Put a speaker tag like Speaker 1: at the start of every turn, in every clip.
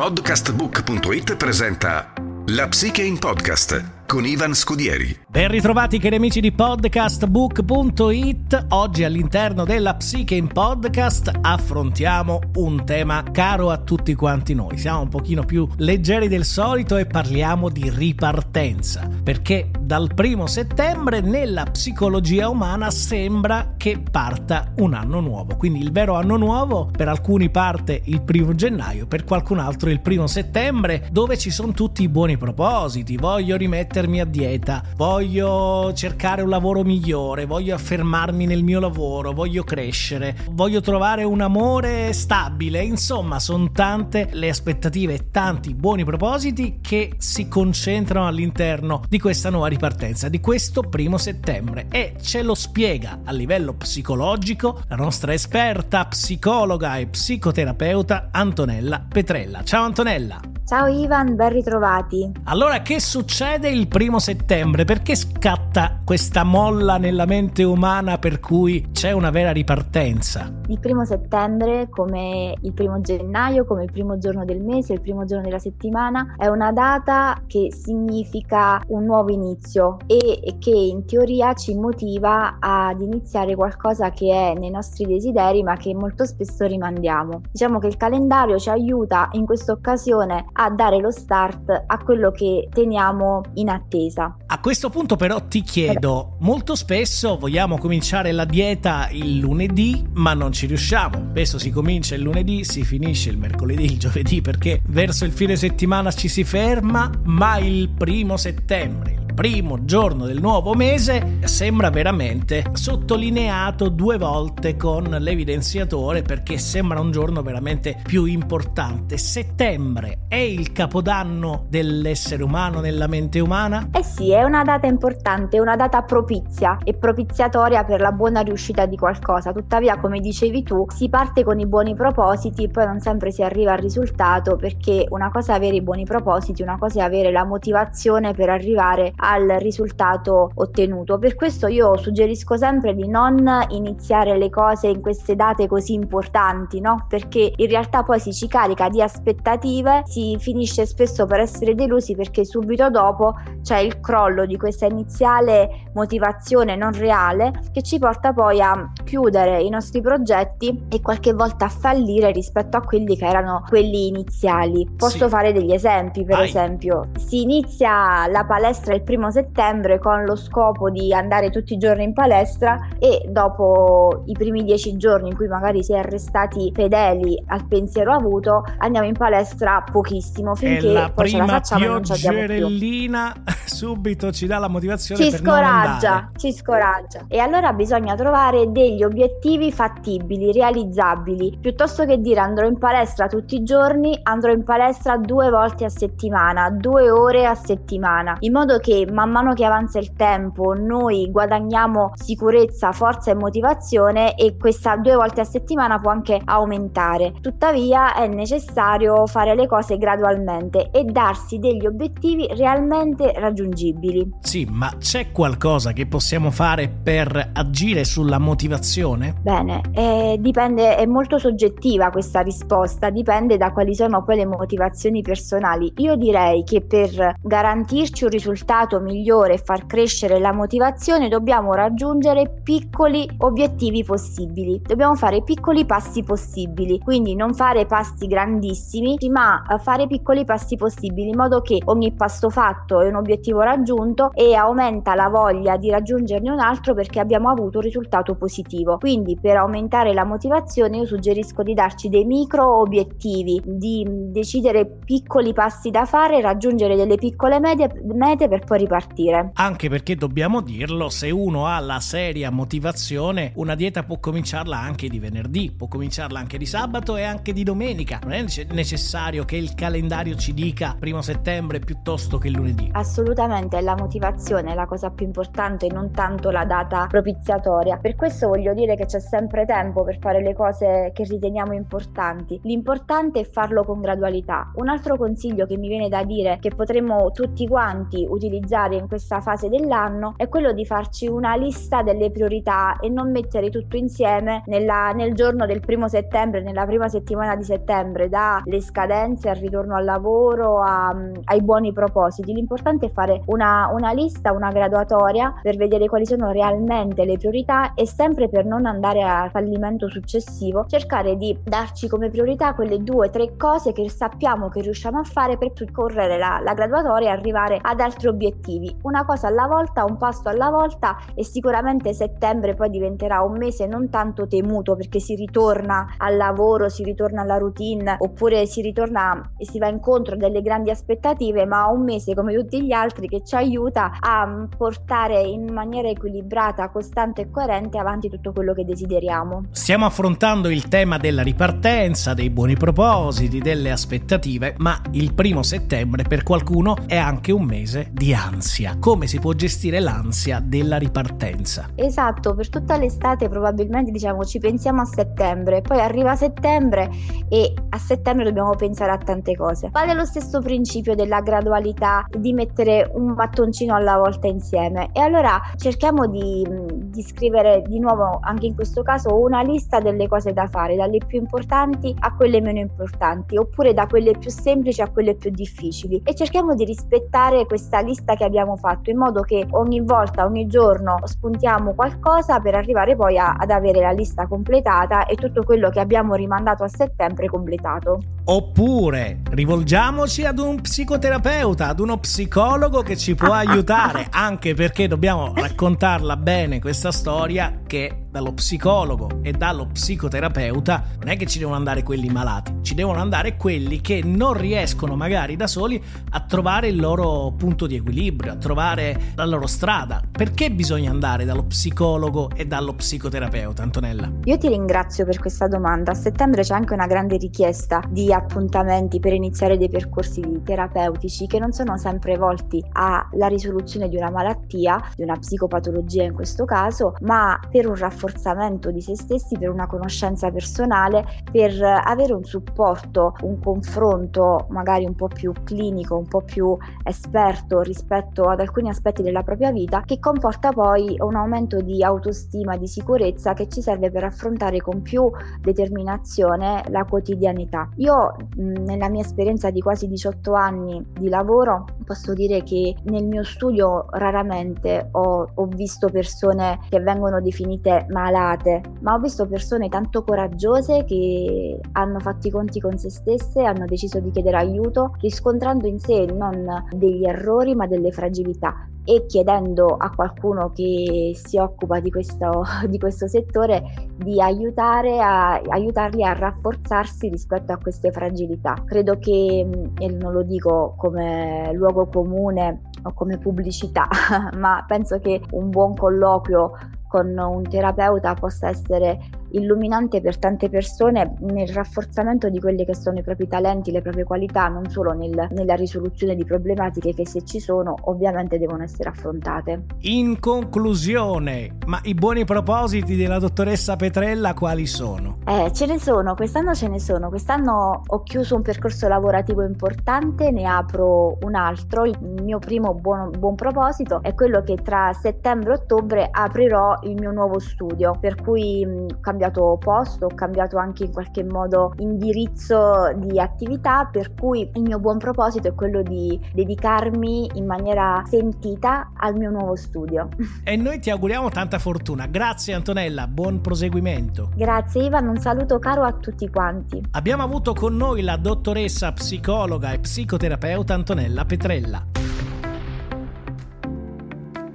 Speaker 1: Podcastbook.it presenta La Psiche in Podcast con Ivan Scudieri.
Speaker 2: Ben ritrovati cari amici di podcastbook.it. Oggi all'interno della Psiche in Podcast affrontiamo un tema caro a tutti quanti noi. Siamo un pochino più leggeri del solito e parliamo di ripartenza, perché dal primo settembre nella psicologia umana sembra che parta un anno nuovo. Quindi il vero anno nuovo per alcuni parte il primo gennaio, per qualcun altro il primo settembre, dove ci sono tutti i buoni propositi. Voglio rimettere mettermi a dieta, voglio cercare un lavoro migliore, voglio affermarmi nel mio lavoro, voglio crescere, voglio trovare un amore stabile, insomma sono tante le aspettative e tanti buoni propositi che si concentrano all'interno di questa nuova ripartenza, di questo primo settembre e ce lo spiega a livello psicologico la nostra esperta psicologa e psicoterapeuta Antonella Petrella. Ciao Antonella!
Speaker 3: Ciao Ivan, ben ritrovati.
Speaker 2: Allora, che succede il primo settembre? Perché scatta questa molla nella mente umana per cui c'è una vera ripartenza?
Speaker 3: Il primo settembre, come il primo gennaio, come il primo giorno del mese, il primo giorno della settimana, è una data che significa un nuovo inizio e che in teoria ci motiva ad iniziare qualcosa che è nei nostri desideri ma che molto spesso rimandiamo. Diciamo che il calendario ci aiuta in questa occasione a dare lo start a quello che teniamo in attesa.
Speaker 2: A questo punto però ti chiedo, molto spesso vogliamo cominciare la dieta il lunedì ma non ci riusciamo, spesso si comincia il lunedì, si finisce il mercoledì, il giovedì perché verso il fine settimana ci si ferma, ma il primo settembre, primo giorno del nuovo mese sembra veramente sottolineato due volte con l'evidenziatore perché sembra un giorno veramente più importante. Settembre è il capodanno dell'essere umano nella mente umana?
Speaker 3: Eh sì, è una data importante, una data propizia e propiziatoria per la buona riuscita di qualcosa. Tuttavia, come dicevi tu, si parte con i buoni propositi, poi non sempre si arriva al risultato perché una cosa è avere i buoni propositi, una cosa è avere la motivazione per arrivare al risultato ottenuto. Per questo io suggerisco sempre di non iniziare le cose in queste date così importanti, no? Perché in realtà poi si ci carica di aspettative, si finisce spesso per essere delusi perché subito dopo c'è il crollo di questa iniziale motivazione non reale che ci porta poi a chiudere i nostri progetti e qualche volta a fallire rispetto a quelli che erano quelli iniziali. Posso sì. fare degli esempi, per Vai. esempio, si inizia la palestra il primo settembre con lo scopo di andare tutti i giorni in palestra e dopo i primi dieci giorni in cui magari si è restati fedeli al pensiero avuto andiamo in palestra pochissimo finché
Speaker 2: la
Speaker 3: poi
Speaker 2: prima
Speaker 3: ce la e
Speaker 2: pioggerellina subito ci dà la motivazione
Speaker 3: ci scoraggia ci scoraggia. E allora bisogna trovare degli obiettivi fattibili realizzabili. Piuttosto che dire andrò in palestra tutti i giorni andrò in palestra due volte a settimana due ore a settimana in modo che man mano che avanza il tempo noi guadagniamo sicurezza, forza e motivazione e questa due volte a settimana può anche aumentare. Tuttavia è necessario fare le cose gradualmente e darsi degli obiettivi realmente raggiungibili.
Speaker 2: Sì, ma c'è qualcosa che possiamo fare per agire sulla motivazione?
Speaker 3: Bene, eh, dipende, è molto soggettiva questa risposta, dipende da quali sono poi le motivazioni personali. Io direi che per garantirci un risultato risultato migliore e far crescere la motivazione dobbiamo raggiungere piccoli obiettivi possibili, dobbiamo fare piccoli passi possibili, quindi non fare passi grandissimi, ma fare piccoli passi possibili in modo che ogni passo fatto è un obiettivo raggiunto e aumenta la voglia di raggiungerne un altro perché abbiamo avuto un risultato positivo. Quindi per aumentare la motivazione io suggerisco di darci dei micro obiettivi, di decidere piccoli passi da fare, raggiungere delle piccole medie, mete per poi ripartire.
Speaker 2: Anche perché dobbiamo dirlo, se uno ha la seria motivazione, una dieta può cominciarla anche di venerdì, può cominciarla anche di sabato e anche di domenica. Non è necessario che il calendario ci dica primo settembre piuttosto che lunedì.
Speaker 3: Assolutamente, la motivazione è la cosa più importante, non tanto la data propiziatoria. Per questo voglio dire che c'è sempre tempo per fare le cose che riteniamo importanti. L'importante è farlo con gradualità. Un altro consiglio che mi viene da dire che potremmo tutti quanti utilizzare in questa fase dell'anno è quello di farci una lista delle priorità e non mettere tutto insieme nella, nel giorno del primo settembre, nella prima settimana di settembre, dalle scadenze al ritorno al lavoro a, ai buoni propositi. L'importante è fare una, una lista, una graduatoria per vedere quali sono realmente le priorità e sempre per non andare a fallimento successivo, cercare di darci come priorità quelle due o tre cose che sappiamo che riusciamo a fare per percorrere la, la graduatoria e arrivare ad altri obiettivi. Una cosa alla volta, un passo alla volta e sicuramente settembre poi diventerà un mese non tanto temuto perché si ritorna al lavoro, si ritorna alla routine oppure si ritorna e si va incontro a delle grandi aspettative, ma un mese come tutti gli altri che ci aiuta a portare in maniera equilibrata, costante e coerente avanti tutto quello che desideriamo.
Speaker 2: Stiamo affrontando il tema della ripartenza, dei buoni propositi, delle aspettative, ma il primo settembre per qualcuno è anche un mese di ansia. Come si può gestire l'ansia della ripartenza?
Speaker 3: Esatto, per tutta l'estate probabilmente diciamo ci pensiamo a settembre, poi arriva settembre e a settembre dobbiamo pensare a tante cose. Vale lo stesso principio della gradualità, di mettere un mattoncino alla volta insieme e allora cerchiamo di, di scrivere di nuovo anche in questo caso una lista delle cose da fare, dalle più importanti a quelle meno importanti, oppure da quelle più semplici a quelle più difficili e cerchiamo di rispettare questa lista che abbiamo fatto in modo che ogni volta, ogni giorno spuntiamo qualcosa per arrivare poi a, ad avere la lista completata e tutto quello che abbiamo rimandato a settembre completato.
Speaker 2: Oppure rivolgiamoci ad un psicoterapeuta, ad uno psicologo che ci può aiutare, anche perché dobbiamo raccontarla bene questa storia che dallo psicologo e dallo psicoterapeuta non è che ci devono andare quelli malati, ci devono andare quelli che non riescono magari da soli a trovare il loro punto di equilibrio, a trovare la loro strada. Perché bisogna andare dallo psicologo e dallo psicoterapeuta, Antonella?
Speaker 3: Io ti ringrazio per questa domanda. A settembre c'è anche una grande richiesta di appuntamenti per iniziare dei percorsi terapeutici che non sono sempre volti alla risoluzione di una malattia, di una psicopatologia in questo caso, ma per un rafforzamento rafforzamento di se stessi, per una conoscenza personale, per avere un supporto, un confronto magari un po' più clinico, un po' più esperto rispetto ad alcuni aspetti della propria vita, che comporta poi un aumento di autostima, di sicurezza che ci serve per affrontare con più determinazione la quotidianità. Io nella mia esperienza di quasi 18 anni di lavoro posso dire che nel mio studio raramente ho, ho visto persone che vengono definite malate, ma ho visto persone tanto coraggiose che hanno fatto i conti con se stesse, hanno deciso di chiedere aiuto, riscontrando in sé non degli errori ma delle fragilità e chiedendo a qualcuno che si occupa di questo, di questo settore di aiutare a, aiutarli a rafforzarsi rispetto a queste fragilità. Credo che, e non lo dico come luogo comune o come pubblicità, ma penso che un buon colloquio con un terapeuta possa essere illuminante per tante persone nel rafforzamento di quelli che sono i propri talenti, le proprie qualità, non solo nel, nella risoluzione di problematiche che se ci sono ovviamente devono essere affrontate.
Speaker 2: In conclusione, ma i buoni propositi della dottoressa Petrella quali sono?
Speaker 3: Eh, ce ne sono, quest'anno ce ne sono. Quest'anno ho chiuso un percorso lavorativo importante, ne apro un altro. Il mio primo buon, buon proposito è quello che tra settembre e ottobre aprirò il mio nuovo studio, per cui mh, cambiato posto, ho cambiato anche in qualche modo indirizzo di attività, per cui il mio buon proposito è quello di dedicarmi in maniera sentita al mio nuovo studio.
Speaker 2: E noi ti auguriamo tanta fortuna. Grazie Antonella, buon proseguimento.
Speaker 3: Grazie Ivan, un saluto caro a tutti quanti.
Speaker 2: Abbiamo avuto con noi la dottoressa psicologa e psicoterapeuta Antonella Petrella.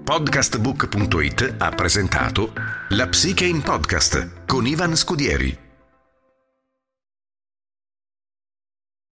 Speaker 1: Podcastbook.it ha presentato La Psiche in Podcast con Ivan Scudieri